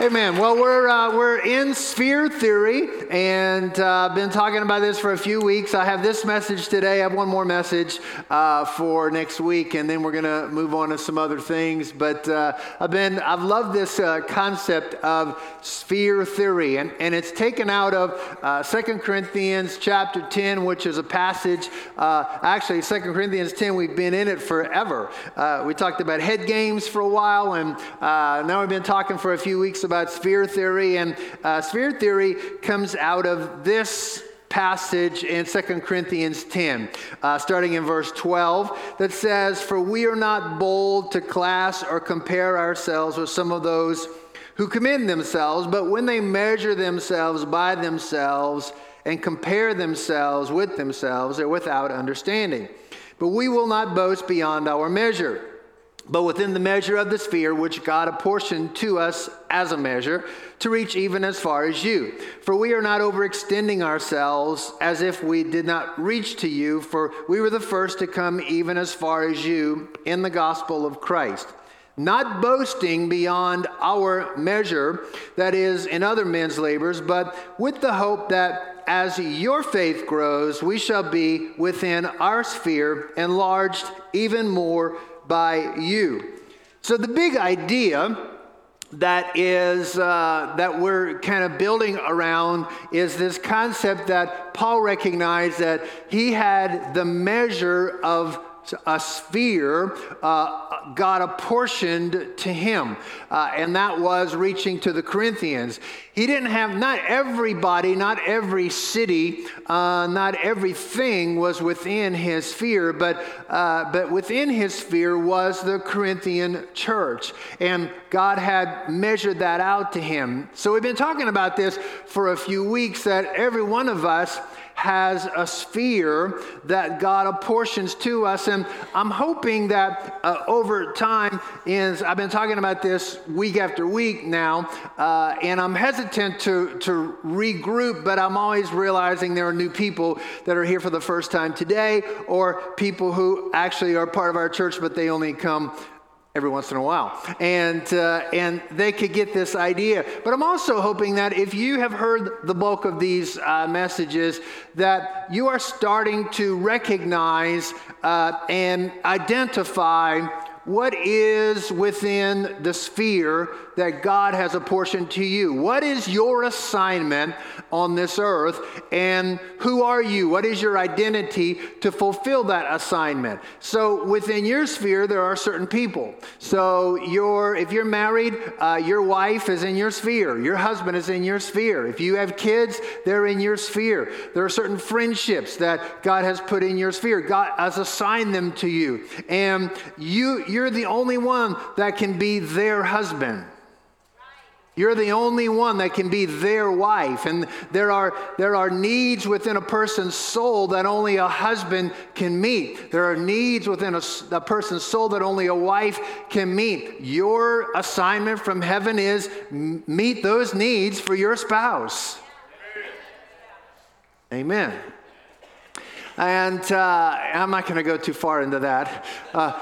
Amen. Well, we're, uh, we're in sphere theory and i uh, been talking about this for a few weeks. I have this message today. I have one more message uh, for next week, and then we're going to move on to some other things. But uh, I've been, I've loved this uh, concept of sphere theory, and, and it's taken out of uh, Second Corinthians chapter 10, which is a passage, actually, Second Corinthians 10, we've been in it forever. we talked about head games for a while, and now we've been talking for a few weeks about sphere theory, and uh, sphere theory comes out of this passage in 2 Corinthians 10, uh, starting in verse 12, that says, For we are not bold to class or compare ourselves with some of those who commend themselves, but when they measure themselves by themselves and compare themselves with themselves, they're without understanding. But we will not boast beyond our measure but within the measure of the sphere which God apportioned to us as a measure, to reach even as far as you. For we are not overextending ourselves as if we did not reach to you, for we were the first to come even as far as you in the gospel of Christ. Not boasting beyond our measure, that is, in other men's labors, but with the hope that as your faith grows, we shall be within our sphere enlarged even more by you. So, the big idea that is uh, that we're kind of building around is this concept that Paul recognized that he had the measure of a sphere uh, God apportioned to him, uh, and that was reaching to the Corinthians. He didn't have, not everybody, not every city, uh, not everything was within his sphere, but, uh, but within his sphere was the Corinthian church. And God had measured that out to him. So we've been talking about this for a few weeks that every one of us has a sphere that God apportions to us. And I'm hoping that uh, over time, is I've been talking about this week after week now, uh, and I'm hesitant to, to regroup, but I'm always realizing there are new people that are here for the first time today, or people who actually are part of our church, but they only come every once in a while. And, uh, and they could get this idea. But I'm also hoping that if you have heard the bulk of these uh, messages, that you are starting to recognize uh, and identify what is within the sphere that God has apportioned to you? What is your assignment on this earth? And who are you? What is your identity to fulfill that assignment? So within your sphere, there are certain people. So your, if you're married, uh, your wife is in your sphere. Your husband is in your sphere. If you have kids, they're in your sphere. There are certain friendships that God has put in your sphere. God has assigned them to you. And you, you're the only one that can be their husband. You're the only one that can be their wife. And there are, there are needs within a person's soul that only a husband can meet. There are needs within a, a person's soul that only a wife can meet. Your assignment from heaven is meet those needs for your spouse. Amen. And uh, I'm not going to go too far into that. Uh,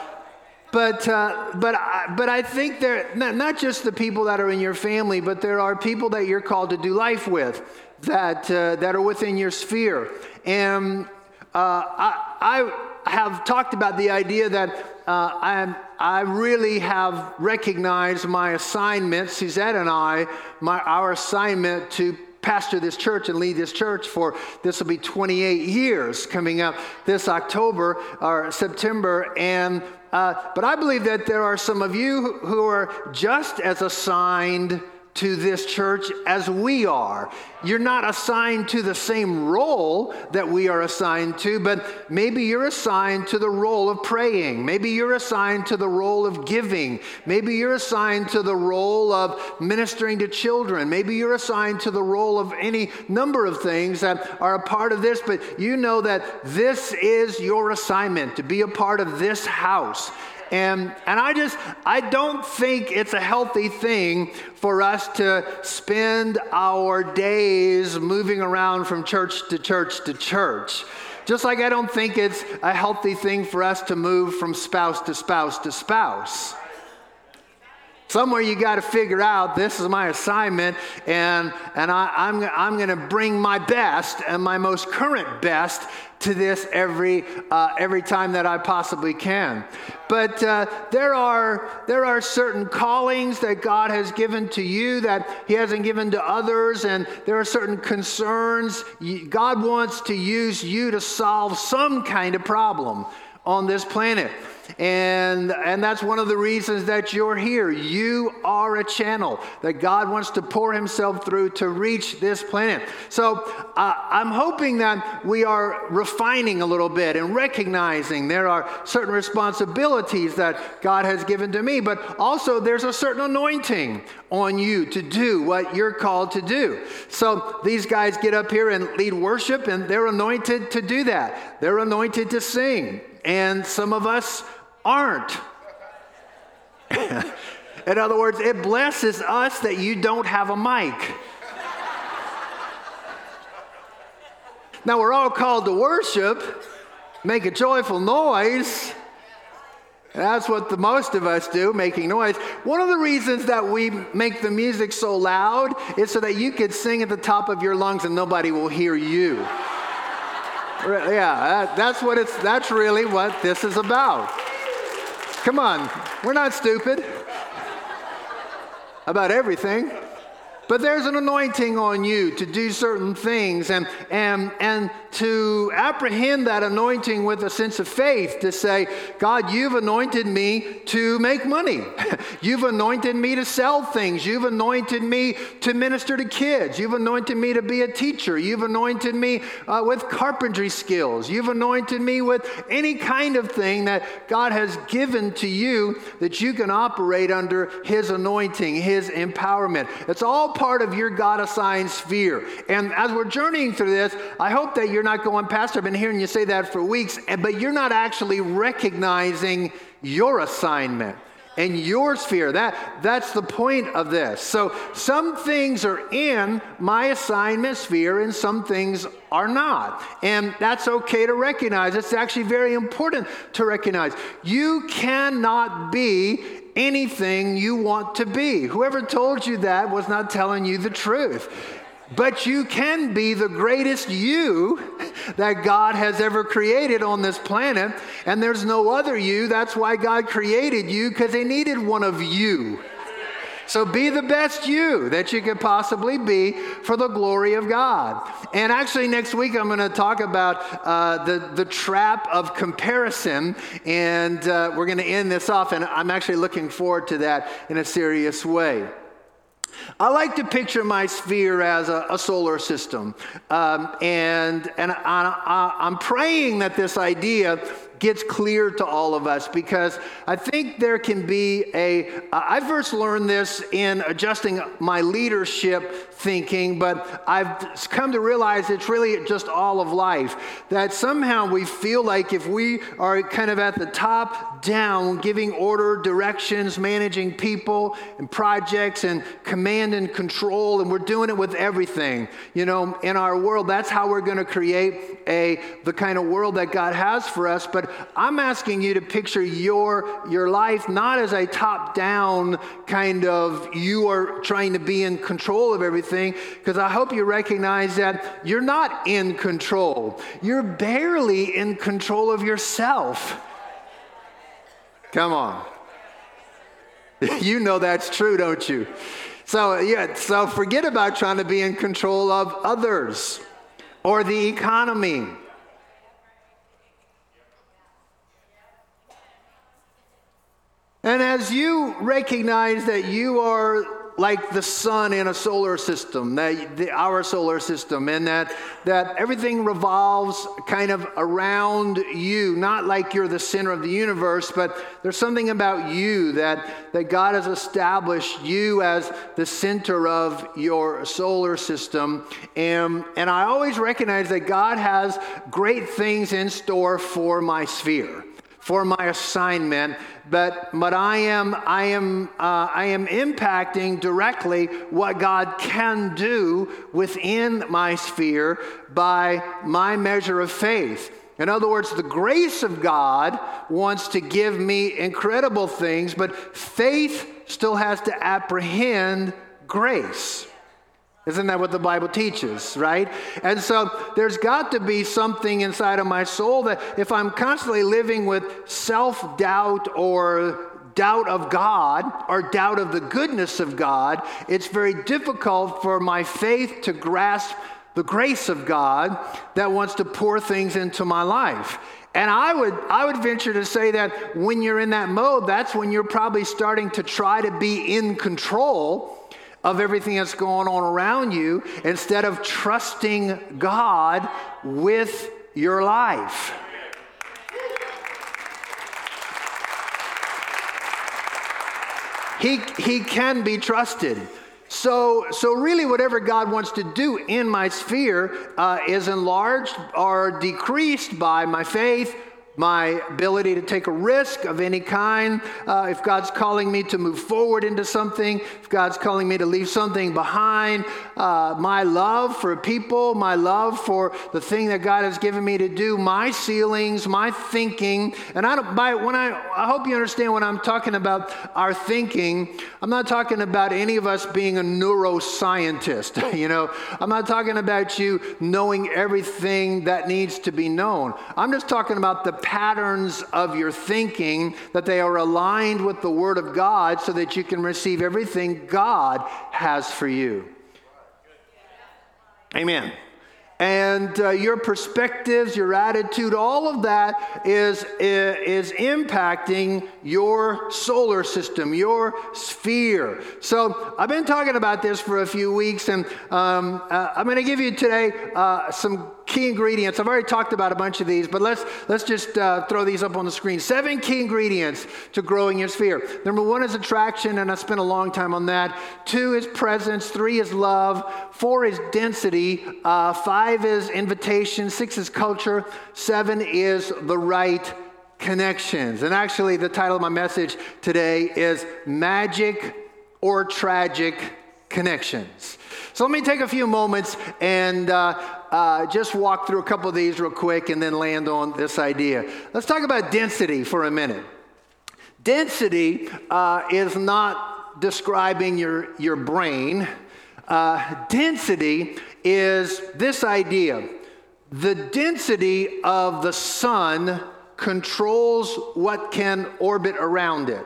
but, uh, but, but I think there, not, not just the people that are in your family, but there are people that you're called to do life with that, uh, that are within your sphere. And uh, I, I have talked about the idea that uh, I, I really have recognized my assignment, Suzette and I, my, our assignment to pastor this church and lead this church for this will be 28 years coming up this October or September. And uh, but I believe that there are some of you who are just as assigned to this church as we are. You're not assigned to the same role that we are assigned to, but maybe you're assigned to the role of praying. Maybe you're assigned to the role of giving. Maybe you're assigned to the role of ministering to children. Maybe you're assigned to the role of any number of things that are a part of this, but you know that this is your assignment to be a part of this house. And, and I just, I don't think it's a healthy thing for us to spend our days moving around from church to church to church. Just like I don't think it's a healthy thing for us to move from spouse to spouse to spouse. Somewhere you got to figure out this is my assignment, and, and I, I'm, I'm going to bring my best and my most current best to this every, uh, every time that I possibly can. But uh, there, are, there are certain callings that God has given to you that He hasn't given to others, and there are certain concerns. God wants to use you to solve some kind of problem on this planet. And, and that's one of the reasons that you're here. You are a channel that God wants to pour Himself through to reach this planet. So uh, I'm hoping that we are refining a little bit and recognizing there are certain responsibilities that God has given to me, but also there's a certain anointing on you to do what you're called to do. So these guys get up here and lead worship, and they're anointed to do that. They're anointed to sing. And some of us aren't. In other words, it blesses us that you don't have a mic. now, we're all called to worship, make a joyful noise. That's what the most of us do, making noise. One of the reasons that we make the music so loud is so that you could sing at the top of your lungs and nobody will hear you. Yeah, that's what it's that's really what this is about. Come on, we're not stupid about everything. But there's an anointing on you to do certain things and, and, and to apprehend that anointing with a sense of faith to say, God, you've anointed me to make money. you've anointed me to sell things. You've anointed me to minister to kids. You've anointed me to be a teacher. You've anointed me uh, with carpentry skills. You've anointed me with any kind of thing that God has given to you that you can operate under His anointing, His empowerment. It's all part of your God assigned sphere. And as we're journeying through this, I hope that you're not going, Pastor, I've been hearing you say that for weeks, but you're not actually recognizing your assignment and your sphere. That, that's the point of this. So some things are in my assignment sphere and some things are not. And that's okay to recognize. It's actually very important to recognize. You cannot be anything you want to be. Whoever told you that was not telling you the truth. But you can be the greatest you that God has ever created on this planet. And there's no other you. That's why God created you, because He needed one of you. So be the best you that you could possibly be for the glory of God. And actually, next week I'm going to talk about uh, the, the trap of comparison. And uh, we're going to end this off. And I'm actually looking forward to that in a serious way. I like to picture my sphere as a, a solar system. Um, and and I, I'm praying that this idea gets clear to all of us because I think there can be a. I first learned this in adjusting my leadership thinking, but I've come to realize it's really just all of life. That somehow we feel like if we are kind of at the top down, giving order, directions, managing people and projects and command and control, and we're doing it with everything, you know, in our world, that's how we're going to create a the kind of world that God has for us. But I'm asking you to picture your, your life not as a top down kind of you are trying to be in control of everything, because I hope you recognize that you're not in control. You're barely in control of yourself. Come on. you know that's true, don't you? So, yeah, so forget about trying to be in control of others or the economy And as you recognize that you are like the sun in a solar system, that the, our solar system, and that, that everything revolves kind of around you, not like you're the center of the universe, but there's something about you that, that God has established you as the center of your solar system. And, and I always recognize that God has great things in store for my sphere for my assignment, but, but I, am, I, am, uh, I am impacting directly what God can do within my sphere by my measure of faith. In other words, the grace of God wants to give me incredible things, but faith still has to apprehend grace. Isn't that what the Bible teaches, right? And so there's got to be something inside of my soul that if I'm constantly living with self doubt or doubt of God or doubt of the goodness of God, it's very difficult for my faith to grasp the grace of God that wants to pour things into my life. And I would, I would venture to say that when you're in that mode, that's when you're probably starting to try to be in control of everything that's going on around you instead of trusting God with your life. He, he can be trusted. So, so really, whatever God wants to do in my sphere uh, is enlarged or decreased by my faith my ability to take a risk of any kind. Uh, if God's calling me to move forward into something, if God's calling me to leave something behind, uh, my love for people, my love for the thing that God has given me to do, my ceilings, my thinking. And I don't, by, when I, I hope you understand when I'm talking about our thinking, I'm not talking about any of us being a neuroscientist. you know, I'm not talking about you knowing everything that needs to be known. I'm just talking about the patterns of your thinking, that they are aligned with the Word of God so that you can receive everything God has for you. Amen. And uh, your perspectives, your attitude, all of that is, is impacting your solar system, your sphere. So I've been talking about this for a few weeks, and um, uh, I'm going to give you today uh, some key ingredients. I've already talked about a bunch of these, but let's, let's just uh, throw these up on the screen. Seven key ingredients to growing your sphere. Number one is attraction, and I spent a long time on that. Two is presence. Three is love. Four is density. Uh, five is invitation. Six is culture. Seven is the right connections. And actually, the title of my message today is Magic or Tragic Connections. So let me take a few moments and uh, uh, just walk through a couple of these real quick and then land on this idea. Let's talk about density for a minute. Density uh, is not describing your, your brain, uh, density is this idea the density of the sun controls what can orbit around it.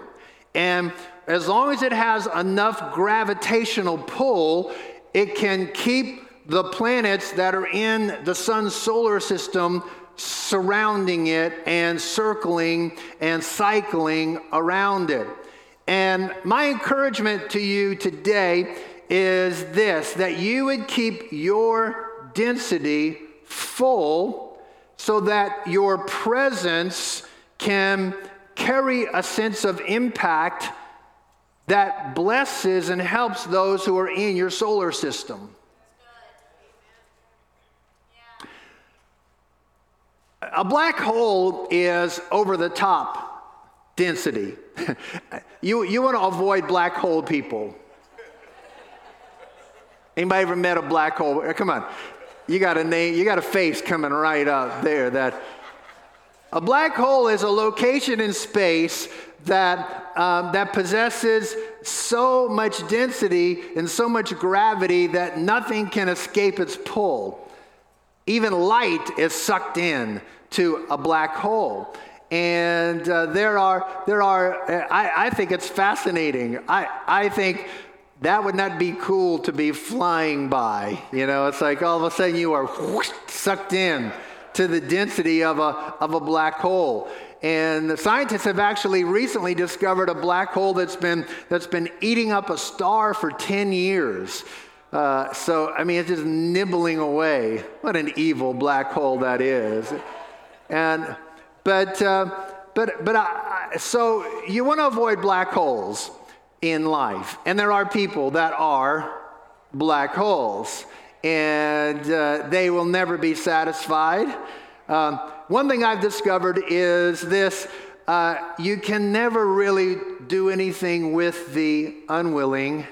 And as long as it has enough gravitational pull, it can keep the planets that are in the sun's solar system surrounding it and circling and cycling around it. And my encouragement to you today is this that you would keep your density full so that your presence can carry a sense of impact that blesses and helps those who are in your solar system. A black hole is over the top density. you, you want to avoid black hole people. Anybody ever met a black hole? Come on. You got a name, you got a face coming right up there that a black hole is a location in space that, um, that possesses so much density and so much gravity that nothing can escape its pull. Even light is sucked in to a black hole. And uh, there are, there are uh, I, I think it's fascinating. I, I think that would not be cool to be flying by. You know, it's like all of a sudden you are whoosh, sucked in to the density of a, of a black hole. And the scientists have actually recently discovered a black hole that's been, that's been eating up a star for 10 years. Uh, so, I mean, it's just nibbling away. What an evil black hole that is. And, but, uh, but, but I, so you want to avoid black holes in life. And there are people that are black holes, and uh, they will never be satisfied. Um, one thing I've discovered is this uh, you can never really do anything with the unwilling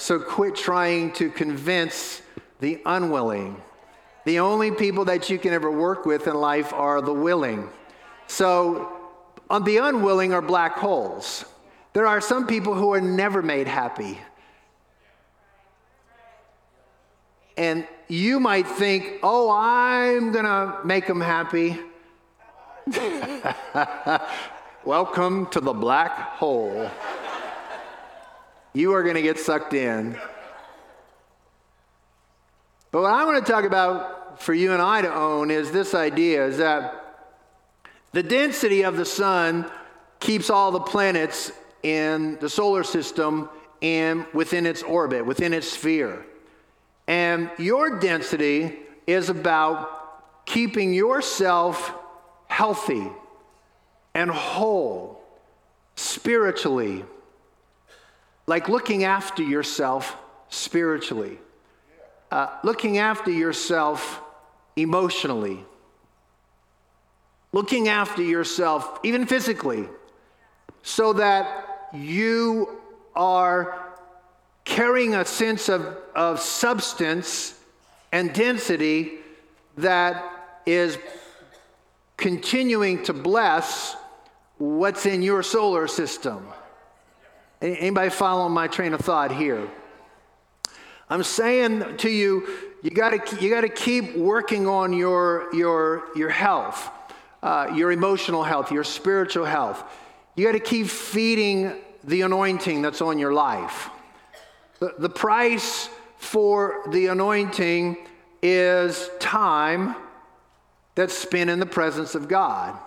so quit trying to convince the unwilling. The only people that you can ever work with in life are the willing. So on the unwilling are black holes. There are some people who are never made happy. And you might think, oh, I'm going to make them happy. Welcome to the black hole. You are going to get sucked in. But what I want to talk about for you and I to own is this idea is that the density of the sun keeps all the planets in the solar system and within its orbit, within its sphere. And your density is about keeping yourself healthy and whole spiritually, like looking after yourself spiritually, uh, looking after yourself emotionally, looking after yourself even physically, so that you are carrying a sense of, of substance and density that is continuing to bless what's in your solar system. Anybody follow my train of thought here? I'm saying to you, you got you to keep working on your your your health, uh, your emotional health, your spiritual health. You got to keep feeding the anointing that's on your life. The, the price for the anointing is time that's spent in the presence of God.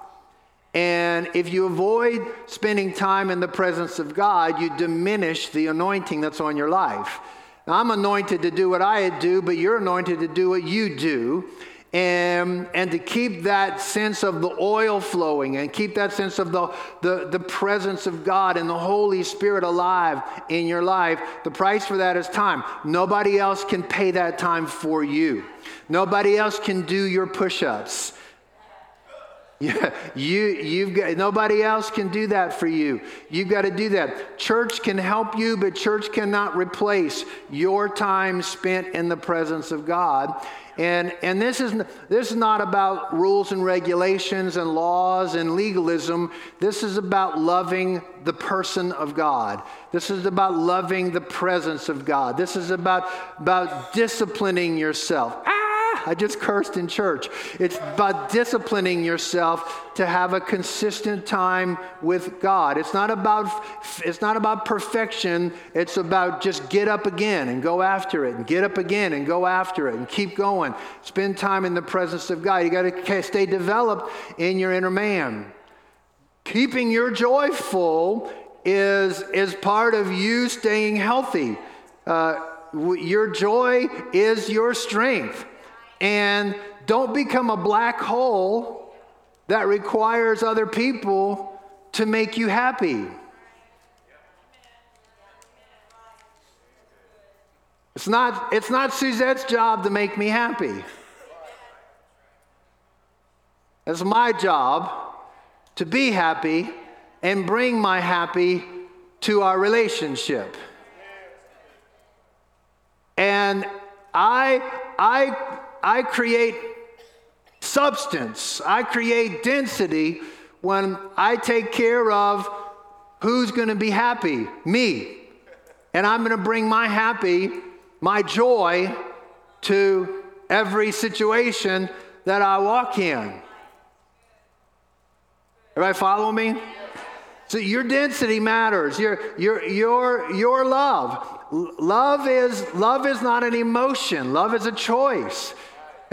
And if you avoid spending time in the presence of God, you diminish the anointing that's on your life. I'm anointed to do what I do, but you're anointed to do what you do. And, and to keep that sense of the oil flowing and keep that sense of the, the, the presence of God and the Holy Spirit alive in your life, the price for that is time. Nobody else can pay that time for you. Nobody else can do your push ups. Yeah, you, you've got, nobody else can do that for you. You've got to do that. Church can help you, but church cannot replace your time spent in the presence of God. And, and this, is, this is not about rules and regulations and laws and legalism. This is about loving the person of God. This is about loving the presence of God. This is about, about disciplining yourself. Ah! I just cursed in church. It's about disciplining yourself to have a consistent time with God. It's not about it's not about perfection. It's about just get up again and go after it and get up again and go after it and keep going. Spend time in the presence of God. You got to stay developed in your inner man. Keeping your joy full is is part of you staying healthy. Uh, your joy is your strength. And don't become a black hole that requires other people to make you happy. It's not, it's not Suzette's job to make me happy. It's my job to be happy and bring my happy to our relationship. And I, I I create substance, I create density when I take care of who's going to be happy? Me. And I'm going to bring my happy, my joy to every situation that I walk in. Everybody follow me? So your density matters. Your, your, your, your love. Love is, love is not an emotion. Love is a choice.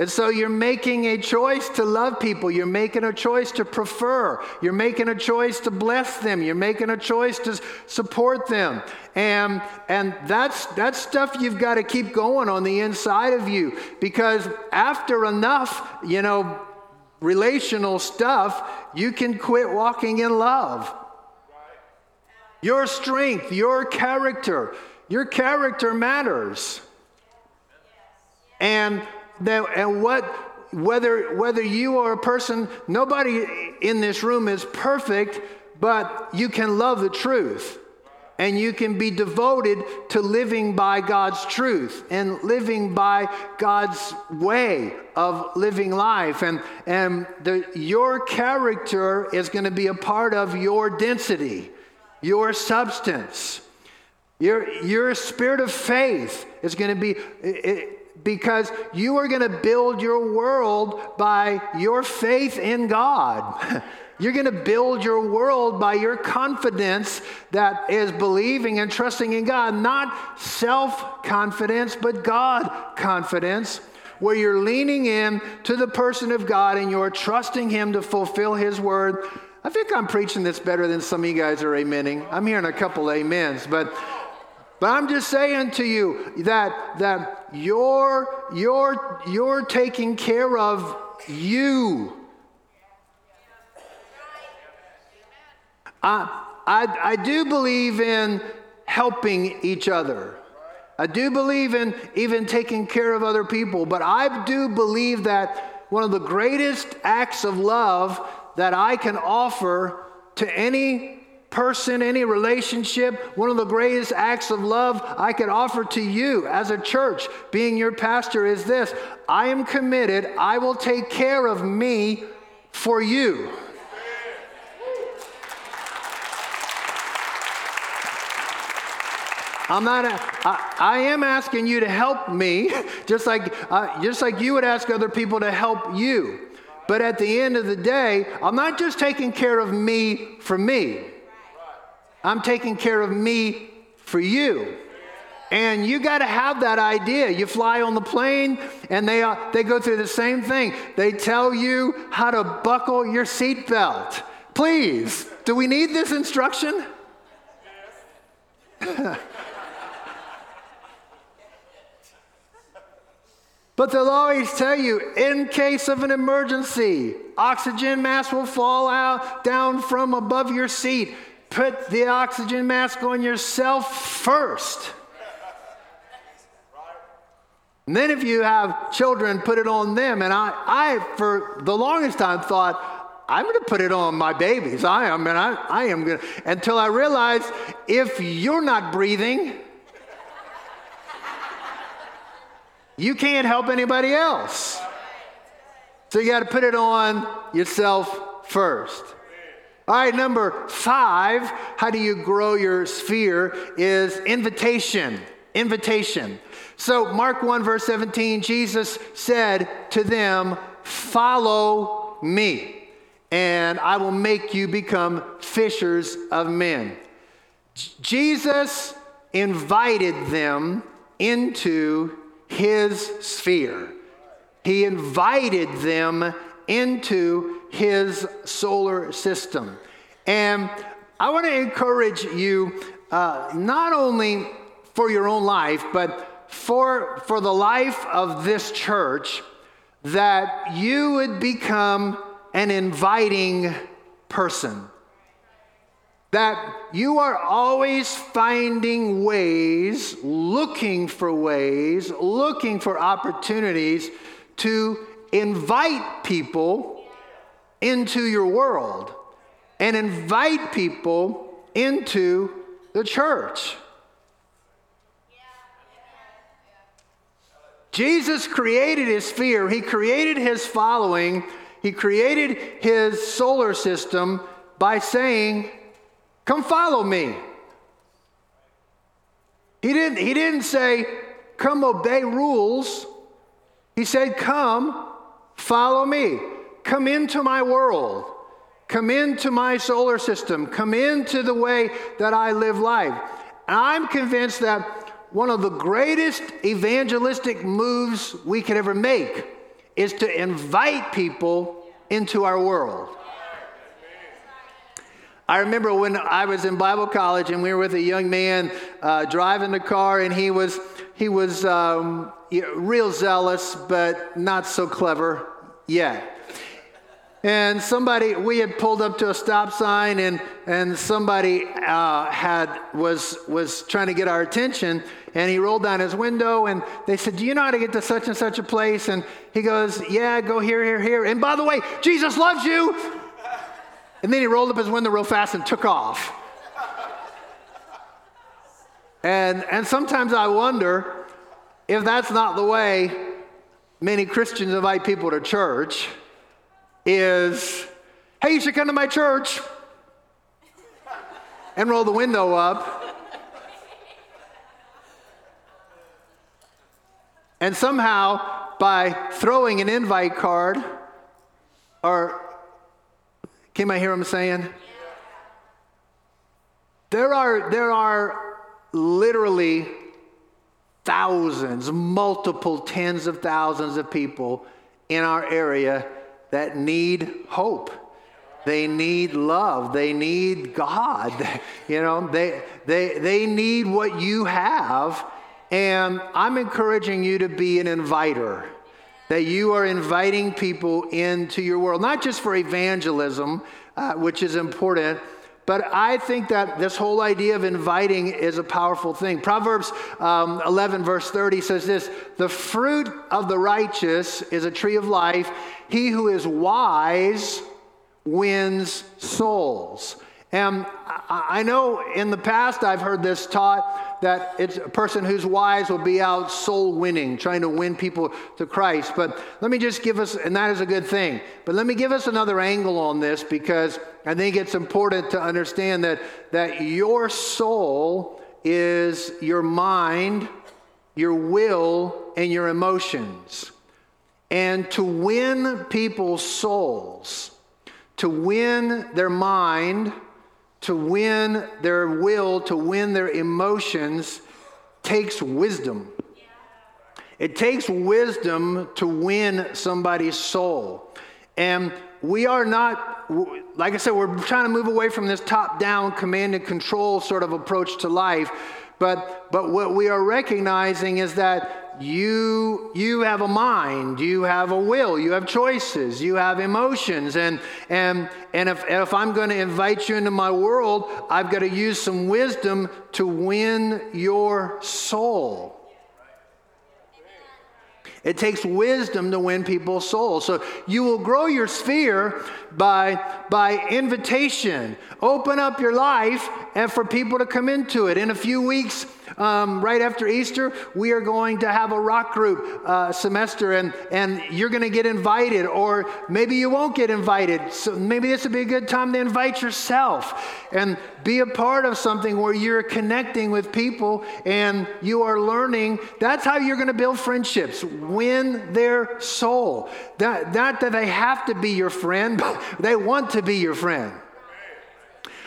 And so you're making a choice to love people. You're making a choice to prefer. You're making a choice to bless them. You're making a choice to support them. And, and that's, that's stuff you've got to keep going on the inside of you because after enough, you know, relational stuff, you can quit walking in love. Your strength, your character, your character matters. And and what, whether, whether you are a person, nobody in this room is perfect, but you can love the truth. And you can be devoted to living by God's truth and living by God's way of living life. And, and the, your character is going to be a part of your density. your substance. Your, your spirit of faith is going to be, it, because you are going to build your world by your faith in God. You're going to build your world by your confidence that is believing and trusting in God, not self confidence, but God confidence, where you're leaning in to the person of God and you're trusting Him to fulfill His word. I think I'm preaching this better than some of you guys are amening. I'm hearing a couple amens, but but I'm just saying to you that that you're you're you're taking care of you. I, I, I do believe in helping each other. I do believe in even taking care of other people, but I do believe that one of the greatest acts of love that I can offer to any person, any relationship, one of the greatest acts of love I can offer to you as a church, being your pastor, is this I am committed, I will take care of me for you. I'm not. I, I am asking you to help me, just like uh, just like you would ask other people to help you. But at the end of the day, I'm not just taking care of me for me. I'm taking care of me for you. And you got to have that idea. You fly on the plane, and they, uh, they go through the same thing. They tell you how to buckle your seatbelt. Please, do we need this instruction? But they'll always tell you in case of an emergency, oxygen mask will fall out down from above your seat. Put the oxygen mask on yourself first. And then if you have children, put it on them. And I, I for the longest time thought, I'm going to put it on my babies. I am, and I, I am going to, until I realized if you're not breathing, You can't help anybody else. So you got to put it on yourself first. All right, number five, how do you grow your sphere is invitation. Invitation. So, Mark 1, verse 17, Jesus said to them, Follow me, and I will make you become fishers of men. Jesus invited them into his sphere. He invited them into his solar system. And I want to encourage you uh, not only for your own life, but for, for the life of this church, that you would become an inviting person that you are always finding ways, looking for ways, looking for opportunities to invite people into your world and invite people into the church. Jesus created his sphere, he created his following, he created his solar system by saying, Come follow me. He didn't, he didn't say, Come obey rules. He said, Come follow me. Come into my world. Come into my solar system. Come into the way that I live life. And I'm convinced that one of the greatest evangelistic moves we could ever make is to invite people into our world. I remember when I was in Bible college and we were with a young man uh, driving the car, and he was he was um, real zealous, but not so clever yet. And somebody, we had pulled up to a stop sign, and and somebody uh, had was was trying to get our attention, and he rolled down his window, and they said, "Do you know how to get to such and such a place?" And he goes, "Yeah, go here, here, here." And by the way, Jesus loves you. And then he rolled up his window real fast and took off. And, and sometimes I wonder if that's not the way many Christians invite people to church is, hey, you should come to my church. and roll the window up. And somehow, by throwing an invite card, or can I hear him saying? There are, there are literally thousands, multiple tens of thousands of people in our area that need hope. They need love. They need God. You know, they, they, they need what you have. And I'm encouraging you to be an inviter, that you are inviting people into your world, not just for evangelism, uh, which is important but I think that this whole idea of inviting is a powerful thing. Proverbs um, 11, verse 30 says this The fruit of the righteous is a tree of life. He who is wise wins souls. And I know in the past I've heard this taught that it's a person who's wise will be out soul winning, trying to win people to Christ. But let me just give us, and that is a good thing, but let me give us another angle on this because I think it's important to understand that, that your soul is your mind, your will, and your emotions. And to win people's souls, to win their mind, to win their will, to win their emotions, takes wisdom. It takes wisdom to win somebody's soul. And we are not, like I said, we're trying to move away from this top down command and control sort of approach to life. But, but what we are recognizing is that you you have a mind you have a will you have choices you have emotions and and and if, if i'm going to invite you into my world i've got to use some wisdom to win your soul it takes wisdom to win people's souls. So you will grow your sphere by, by invitation. Open up your life and for people to come into it. In a few weeks, um, right after Easter, we are going to have a rock group uh, semester, and, and you're going to get invited, or maybe you won't get invited. So maybe this would be a good time to invite yourself and be a part of something where you're connecting with people and you are learning. That's how you're going to build friendships, win their soul. That, that, that they have to be your friend, but they want to be your friend.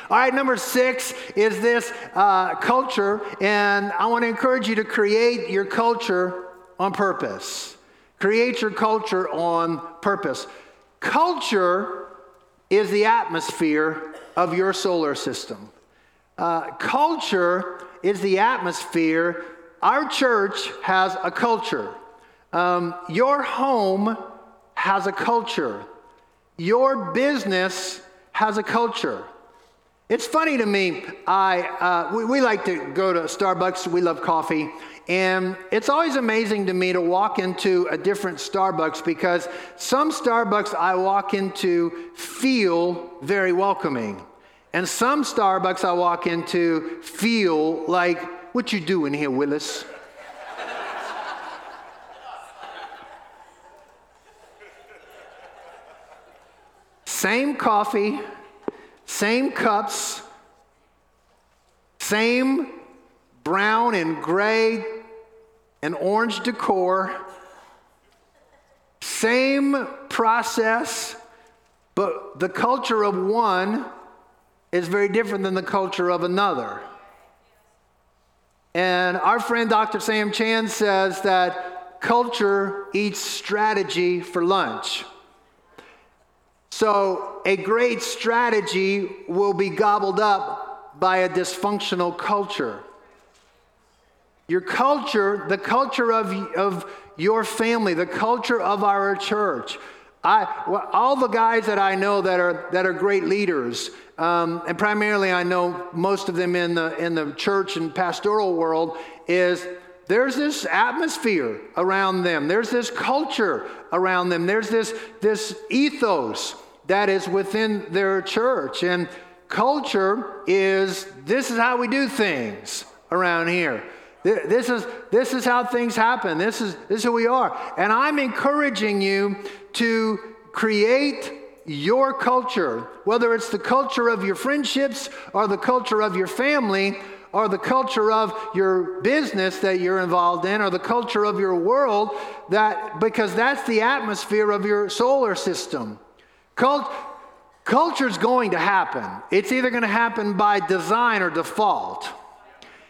All right, number six is this uh, culture, and I want to encourage you to create your culture on purpose. Create your culture on purpose. Culture is the atmosphere of your solar system. Uh, culture is the atmosphere. Our church has a culture. Um, your home has a culture. Your business has a culture. It's funny to me. I uh, we, we like to go to Starbucks. We love coffee, and it's always amazing to me to walk into a different Starbucks because some Starbucks I walk into feel very welcoming, and some Starbucks I walk into feel like, "What you doing here, Willis?" Same coffee same cups, same brown and gray and orange decor, same process, but the culture of one is very different than the culture of another. And our friend Dr. Sam Chand says that culture eats strategy for lunch. So, a great strategy will be gobbled up by a dysfunctional culture. Your culture, the culture of, of your family, the culture of our church. I, well, all the guys that I know that are, that are great leaders, um, and primarily I know most of them in the, in the church and pastoral world, is there's this atmosphere around them. There's this culture around them. There's this, this ethos that is within their church. And culture is this is how we do things around here. This is, this is how things happen. This is, this is who we are. And I'm encouraging you to create your culture, whether it's the culture of your friendships or the culture of your family or the culture of your business that you're involved in or the culture of your world that because that's the atmosphere of your solar system. Cult, culture is going to happen. It's either going to happen by design or default.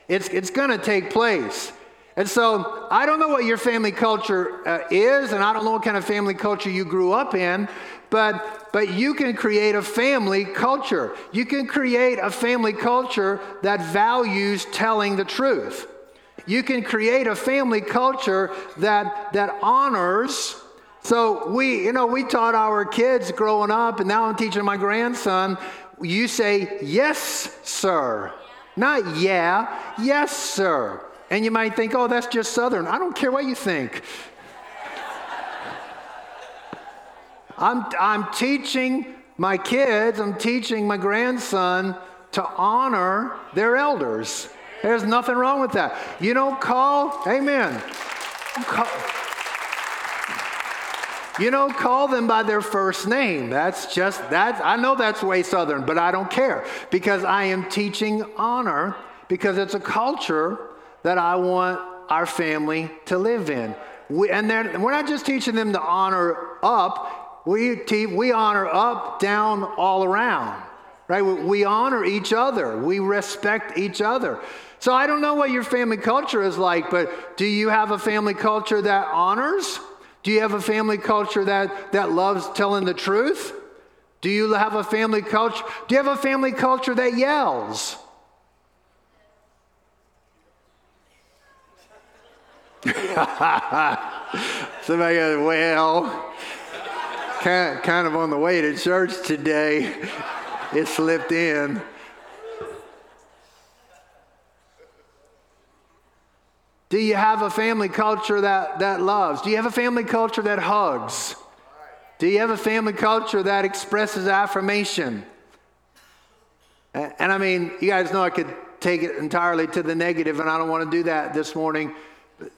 It's, it's going to take place. And so I don't know what your family culture uh, is, and I don't know what kind of family culture you grew up in, but, but you can create a family culture. You can create a family culture that values telling the truth. You can create a family culture that, that honors. So we, you know, we taught our kids growing up, and now I'm teaching my grandson. You say, yes, sir. Not yeah, yes, sir. And you might think, oh, that's just Southern. I don't care what you think. I'm, I'm teaching my kids, I'm teaching my grandson to honor their elders. There's nothing wrong with that. You don't call, amen. Call, you know, call them by their first name. That's just that. I know that's way southern, but I don't care because I am teaching honor because it's a culture that I want our family to live in. We, and we're not just teaching them to honor up, we, te- we honor up, down, all around, right? We, we honor each other, we respect each other. So I don't know what your family culture is like, but do you have a family culture that honors? Do you have a family culture that, that loves telling the truth? Do you have a family culture? Do you have a family culture that yells? Somebody goes, well, kind, kind of on the way to church today, it slipped in. Do you have a family culture that, that loves? Do you have a family culture that hugs? Do you have a family culture that expresses affirmation? And, and I mean, you guys know I could take it entirely to the negative, and I don't want to do that this morning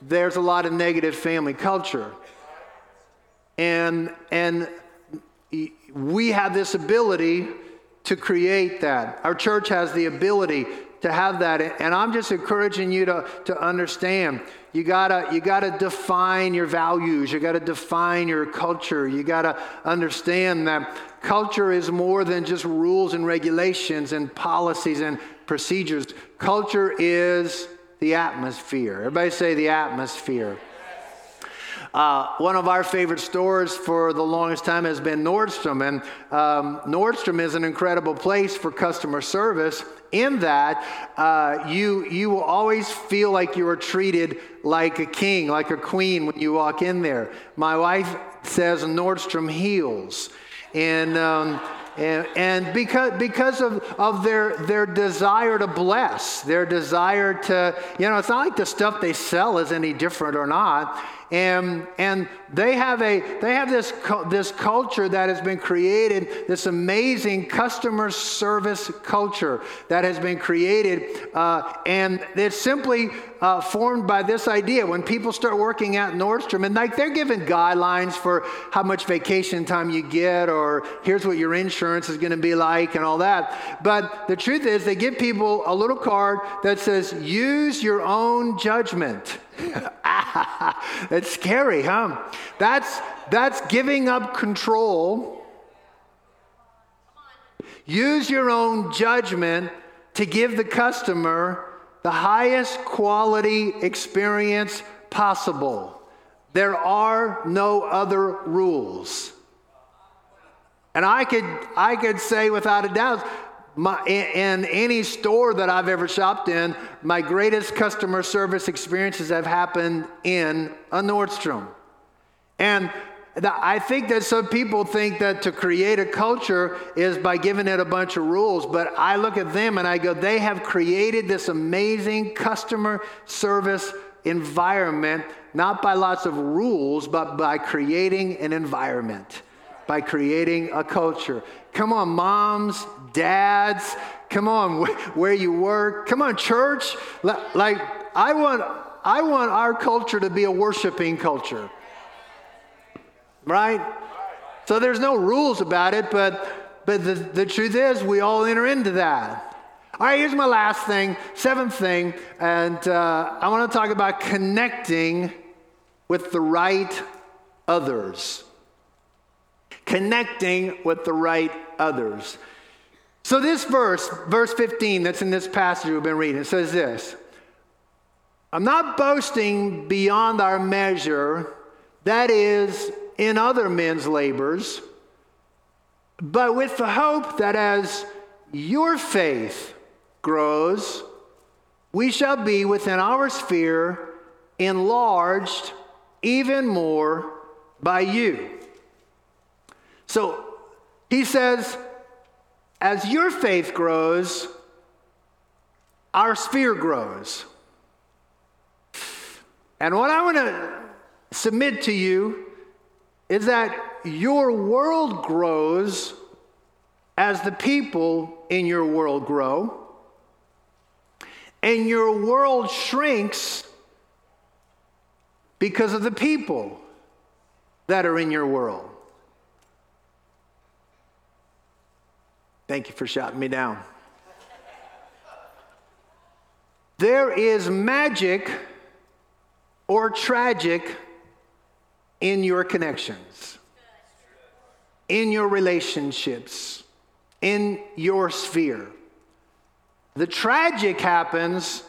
there's a lot of negative family culture. And, and we have this ability to create that. Our church has the ability to have that. And I'm just encouraging you to, to understand you gotta, you gotta define your values, you gotta define your culture, you gotta understand that culture is more than just rules and regulations and policies and procedures. Culture is the atmosphere. Everybody say the atmosphere. Uh, one of our favorite stores for the longest time has been Nordstrom. And um, Nordstrom is an incredible place for customer service in that uh, you, you will always feel like you are treated like a king, like a queen when you walk in there. My wife says Nordstrom heals. And. Um, and, and because, because of, of their, their desire to bless, their desire to, you know, it's not like the stuff they sell is any different or not and and they have a they have this this culture that has been created this amazing customer service culture that has been created uh, and it's simply uh, formed by this idea. When people start working at Nordstrom and like they're given guidelines for how much vacation time you get or here's what your insurance is going to be like and all that. But the truth is they give people a little card that says use your own judgment That's scary, huh? That's, that's giving up control. Use your own judgment to give the customer the highest quality experience possible. There are no other rules. And I could, I could say without a doubt, my, in, any store that I've ever shopped in, my greatest customer service experiences have happened in a Nordstrom. And I think that some people think that to create a culture is by giving it a bunch of rules, but I look at them and I go, they have created this amazing customer service environment, not by lots of rules, but by creating an environment, by creating a culture. Come on, moms, dads, come on, where you work. Come on, church. Like, I want, I want our culture to be a worshiping culture. Right? So there's no rules about it, but, but the, the truth is, we all enter into that. All right, here's my last thing, seventh thing, and uh, I want to talk about connecting with the right others. Connecting with the right others. So, this verse, verse 15, that's in this passage we've been reading, it says this I'm not boasting beyond our measure, that is, in other men's labors, but with the hope that as your faith grows, we shall be within our sphere enlarged even more by you. So he says, as your faith grows, our sphere grows. And what I want to submit to you is that your world grows as the people in your world grow, and your world shrinks because of the people that are in your world. Thank you for shouting me down. There is magic or tragic in your connections, in your relationships, in your sphere. The tragic happens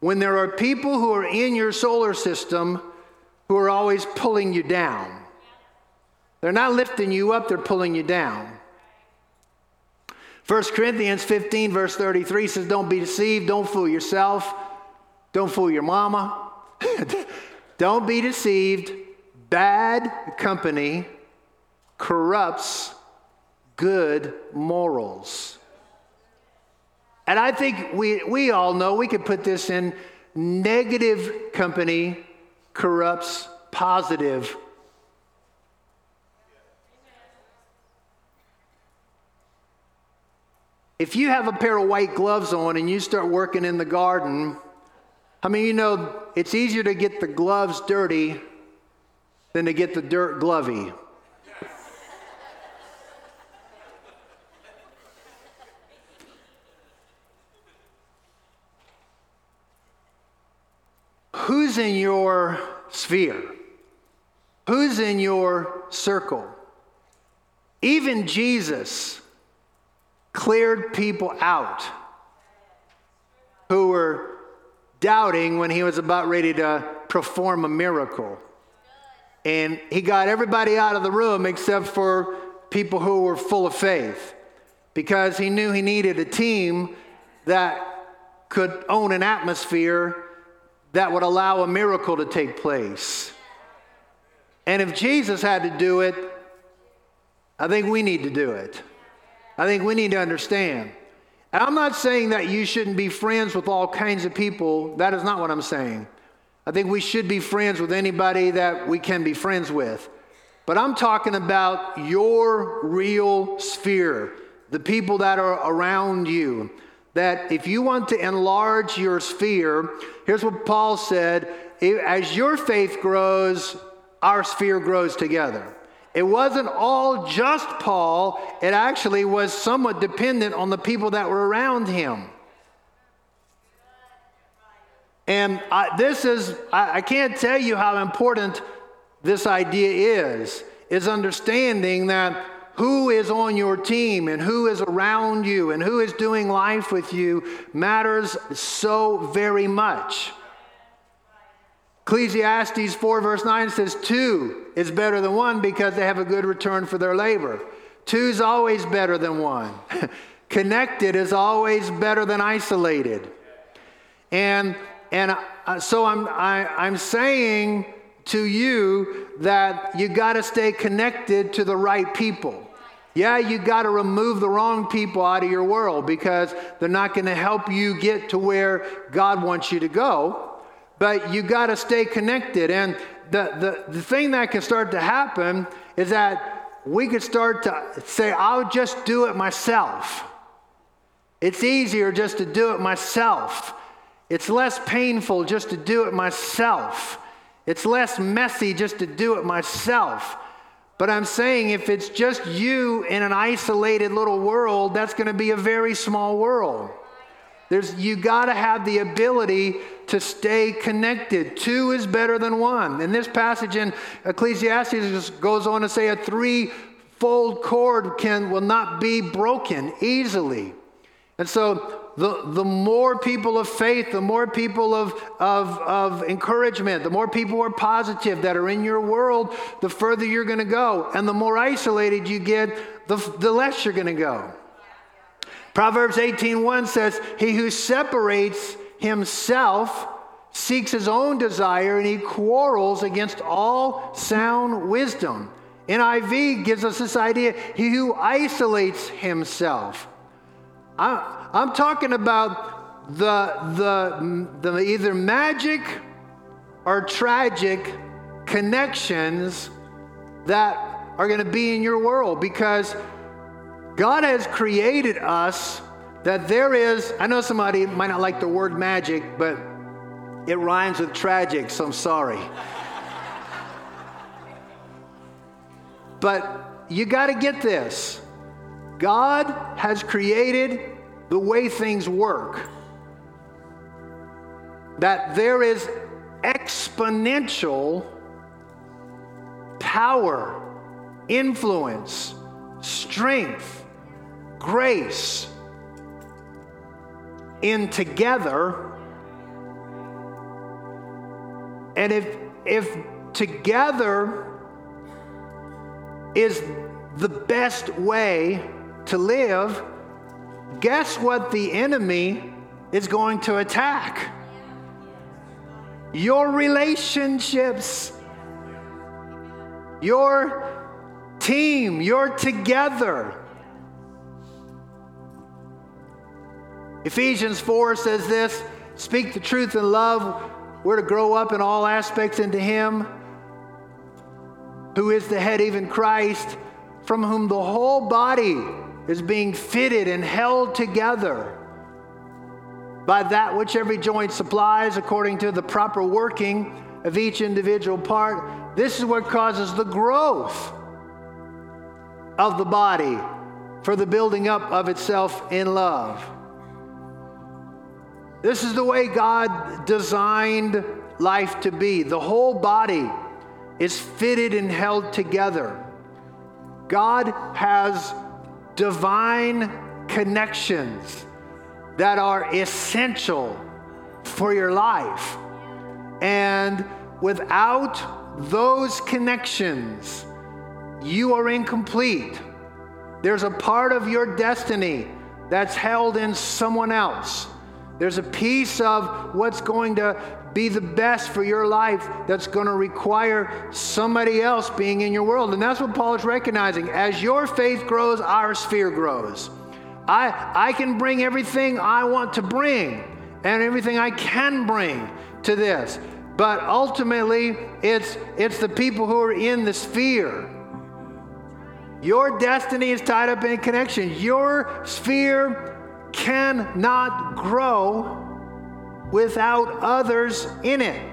when there are people who are in your solar system who are always pulling you down. They're not lifting you up, they're pulling you down. 1 Corinthians 15, verse 33 says, Don't be deceived, don't fool yourself, don't fool your mama, Don't be deceived. Bad company corrupts good morals. And I think we, we all know we could put this in negative company corrupts positive. If you have a pair of white gloves on and you start working in the garden, I mean, you know, it's easier to get the gloves dirty than to get the dirt glovey. Who's in your sphere? Who's in your circle? Even Jesus cleared people out who were doubting when he was about ready to perform a miracle. And he got everybody out of the room except for people who were full of faith because he knew he needed a team that could own an atmosphere that would allow a miracle to take place. And if Jesus had to do it, I think we need to do it. I think we need to understand and I'm not saying that you shouldn't be friends with all kinds of people. That is not what I'm saying. I think we should be friends with anybody that we can be friends with. But I'm talking about your real sphere, the people that are around you. That if you want to enlarge your sphere, here's what Paul said as your faith grows, our sphere grows together. It wasn't all just Paul, it actually was somewhat dependent on the people that were around him. And I, this is, I, I can't tell you how important this idea is, is understanding that who is on your team and who is around you and who is doing life with you matters so very much. Ecclesiastes 4, verse 9 says, Two is better than one because they have a good return for their labor. Two is always better than one. Connected is always better than isolated. And, and uh, so I'm, I, I'm saying to you that you got to stay connected to the right people. Yeah, you got to remove the wrong people out of your world because they're not going to help you get to where God wants you to go but you got to stay connected. And the, the, the thing that can start to happen is that we could start to say, I'll just do it myself. It's easier just to do it myself. It's less painful just to do it myself. It's less messy just to do it myself. But I'm saying if it's just you in an isolated little world, that's going to be a very small world. There's, you got to have the ability to stay connected. Two is better than one. And this passage in Ecclesiastes goes on to say a three-fold cord can will not be broken easily. And so the, the more people of faith, the more people of, of, of encouragement, the more people who are positive that are in your world, the further you're going to go. And the more isolated you get, the, the less you're going to go. Proverbs 18:1 says, "He who separates himself seeks his own desire and he quarrels against all sound wisdom." NIV gives us this idea, he who isolates himself. I, I'm talking about the, the, the either magic or tragic connections that are going to be in your world because God has created us that there is, I know somebody might not like the word magic, but it rhymes with tragic, so I'm sorry. but you got to get this God has created the way things work, that there is exponential power, influence, strength grace in together. And if, if together is the best way to live, guess what the enemy is going to attack? Your relationships, your team, your together. Ephesians 4 says this speak the truth in love. We're to grow up in all aspects into Him who is the head, even Christ, from whom the whole body is being fitted and held together by that which every joint supplies according to the proper working of each individual part. This is what causes the growth of the body for the building up of itself in love. This is the way God designed life to be. The whole body is fitted and held together. God has divine connections that are essential for your life. And without those connections, you are incomplete. There's a part of your destiny that's held in someone else. There's a piece of what's going to be the best for your life that's going to require somebody else being in your world. And that's what Paul is recognizing. As your faith grows, our sphere grows. I, I can bring everything I want to bring and everything I can bring to this. But ultimately, it's, it's the people who are in the sphere. Your destiny is tied up in connection. Your sphere cannot grow without others in it.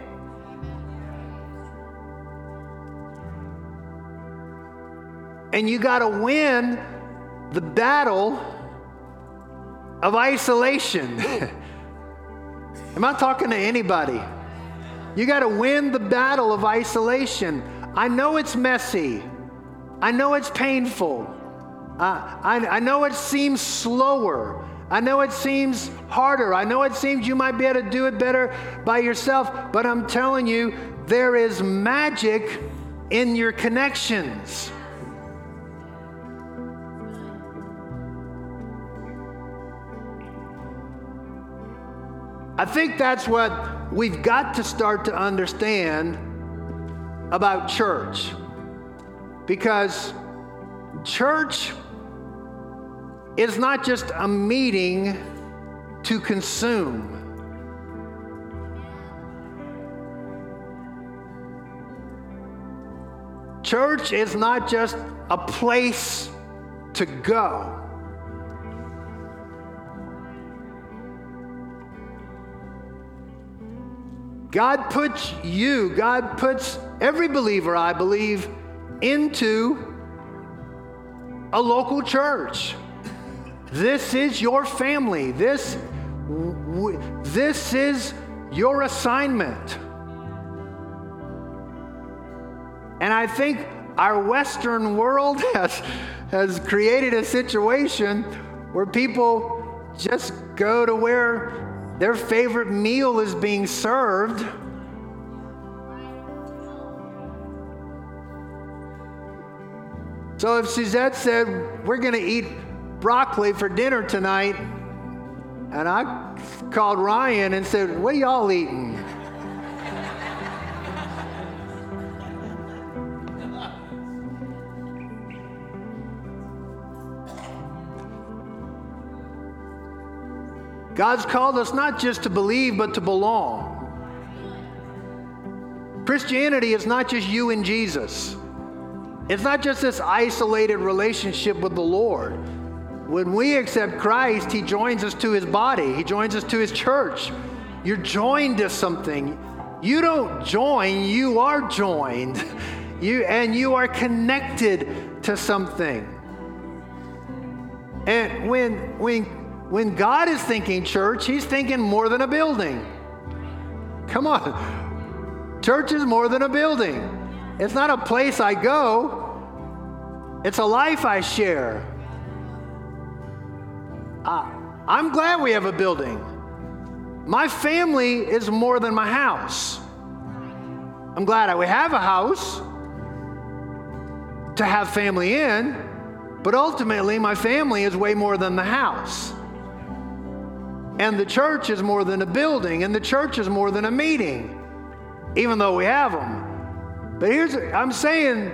And you got to win the battle of isolation. Am I talking to anybody? You got to win the battle of isolation. I know it's messy. I know it's painful. Uh, I, I know it seems slower. I know it seems harder. I know it seems you might be able to do it better by yourself, but I'm telling you, there is magic in your connections. I think that's what we've got to start to understand about church. Because church is not just a meeting to consume. Church is not just a place to go. God puts you, God puts every believer, I believe, into a local church. This is your family. This, this is your assignment. And I think our Western world has, has created a situation where people just go to where their favorite meal is being served. So if Suzette said, We're going to eat broccoli for dinner tonight, and I called Ryan and said, What are y'all eating? God's called us not just to believe, but to belong. Christianity is not just you and Jesus. It's not just this isolated relationship with the Lord. When we accept Christ, He joins us to His body, He joins us to His church. You're joined to something. You don't join, you are joined. You, and you are connected to something. And when, when when God is thinking church, He's thinking more than a building. Come on. Church is more than a building. It's not a place I go, it's a life I share. Uh, I'm glad we have a building. My family is more than my house. I'm glad we have a house to have family in, but ultimately, my family is way more than the house. And the church is more than a building, and the church is more than a meeting, even though we have them. But here's, I'm saying,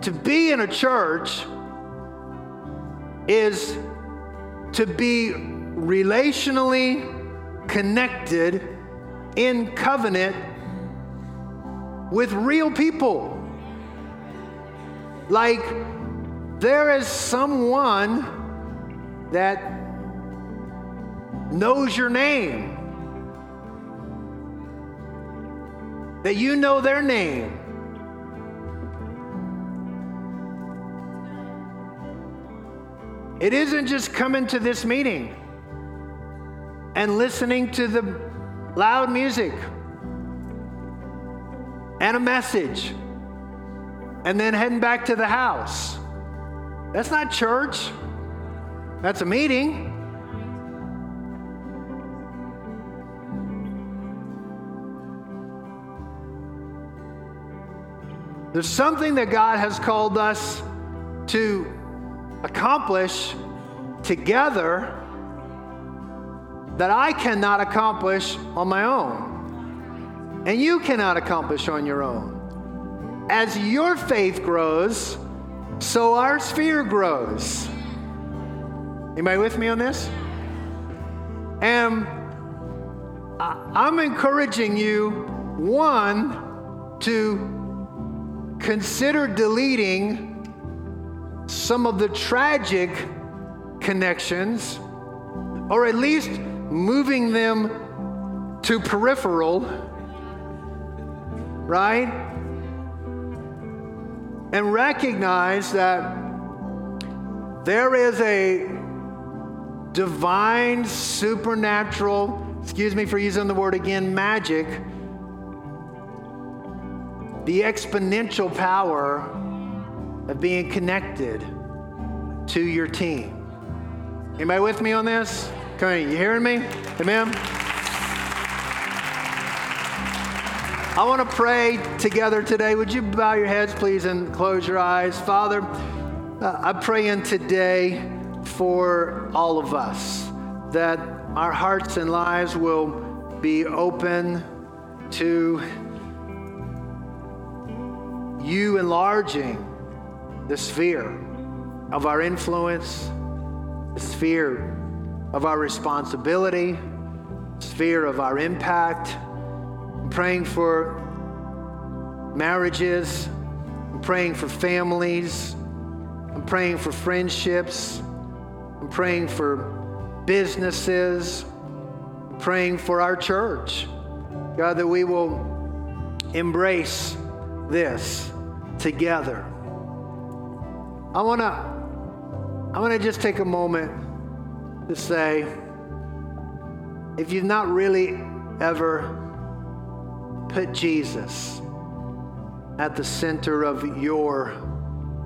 to be in a church is to be relationally connected in covenant with real people. Like, there is someone that knows your name, that you know their name. It isn't just coming to this meeting and listening to the loud music and a message and then heading back to the house. That's not church, that's a meeting. There's something that God has called us to accomplish together that I cannot accomplish on my own. And you cannot accomplish on your own. As your faith grows, so our sphere grows. Anybody with me on this? And I'm encouraging you, one, to consider deleting some of the tragic connections, or at least moving them to peripheral, right? And recognize that there is a divine, supernatural, excuse me for using the word again, magic the exponential power of being connected to your team. Anybody with me on this? Come on, you hearing me? Amen. I want to pray together today. Would you bow your heads, please, and close your eyes? Father, uh, I pray in today for all of us that our hearts and lives will be open to you enlarging the sphere of our influence, the sphere of our responsibility, sphere of our impact. I'm praying for marriages. I'm praying for families. I'm praying for friendships. I'm praying for businesses. I'm praying for our church. God, that we will embrace this together. I want to I want to just take a moment to say if you've not really ever put Jesus at the center of your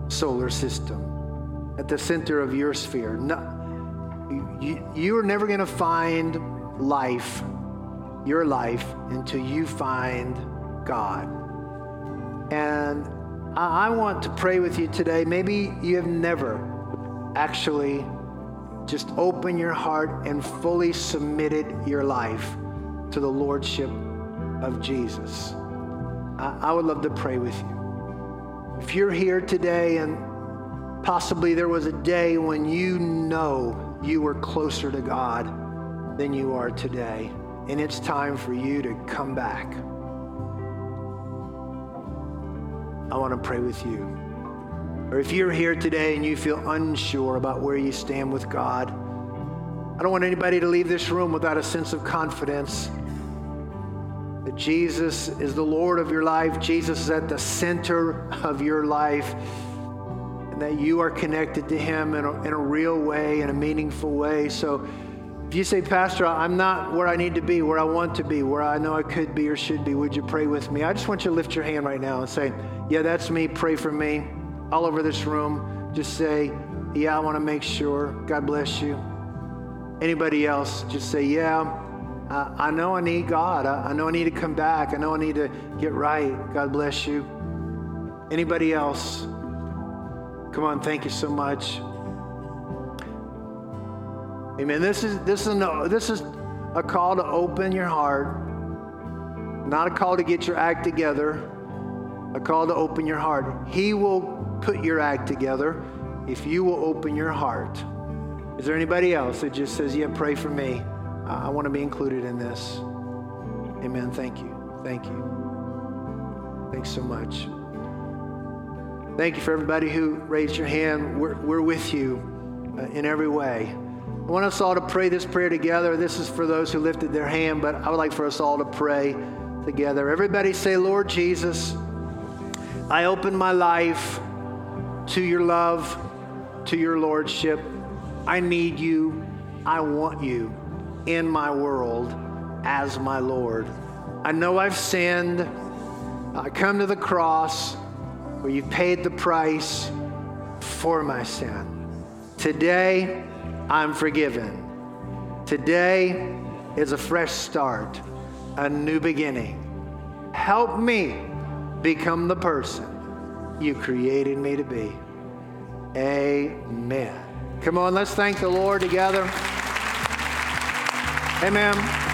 solar system, at the center of your sphere, no, you, you are never going to find life, your life, until you find God. And I want to pray with you today. Maybe you have never actually just open your heart and fully submitted your life to the Lordship of Jesus. I would love to pray with you. If you're here today and possibly there was a day when you know you were closer to God than you are today, and it's time for you to come back. I want to pray with you. Or if you're here today and you feel unsure about where you stand with God, I don't want anybody to leave this room without a sense of confidence that Jesus is the Lord of your life, Jesus is at the center of your life, and that you are connected to Him in a, in a real way, in a meaningful way. So, if you say, Pastor, I'm not where I need to be, where I want to be, where I know I could be or should be, would you pray with me? I just want you to lift your hand right now and say, Yeah, that's me. Pray for me all over this room, just say, Yeah, I want to make sure. God bless you. Anybody else, just say, Yeah, I know I need God. I, I know I need to come back. I know I need to get right. God bless you. Anybody else? Come on, thank you so much. Amen. This is this is no, this is a call to open your heart, not a call to get your act together, a call to open your heart. He will put your act together if you will open your heart. Is there anybody else that just says, Yeah, pray for me? I want to be included in this. Amen. Thank you. Thank you. Thanks so much. Thank you for everybody who raised your hand. We're, we're with you uh, in every way. I want us all to pray this prayer together. This is for those who lifted their hand, but I would like for us all to pray together. Everybody say, Lord Jesus, I open my life to your love, to your lordship. I need you. I want you in my world as my Lord. I know I've sinned. I come to the cross where you paid the price for my sin. Today, I'm forgiven. Today is a fresh start, a new beginning. Help me become the person you created me to be. Amen. Come on, let's thank the Lord together. Amen.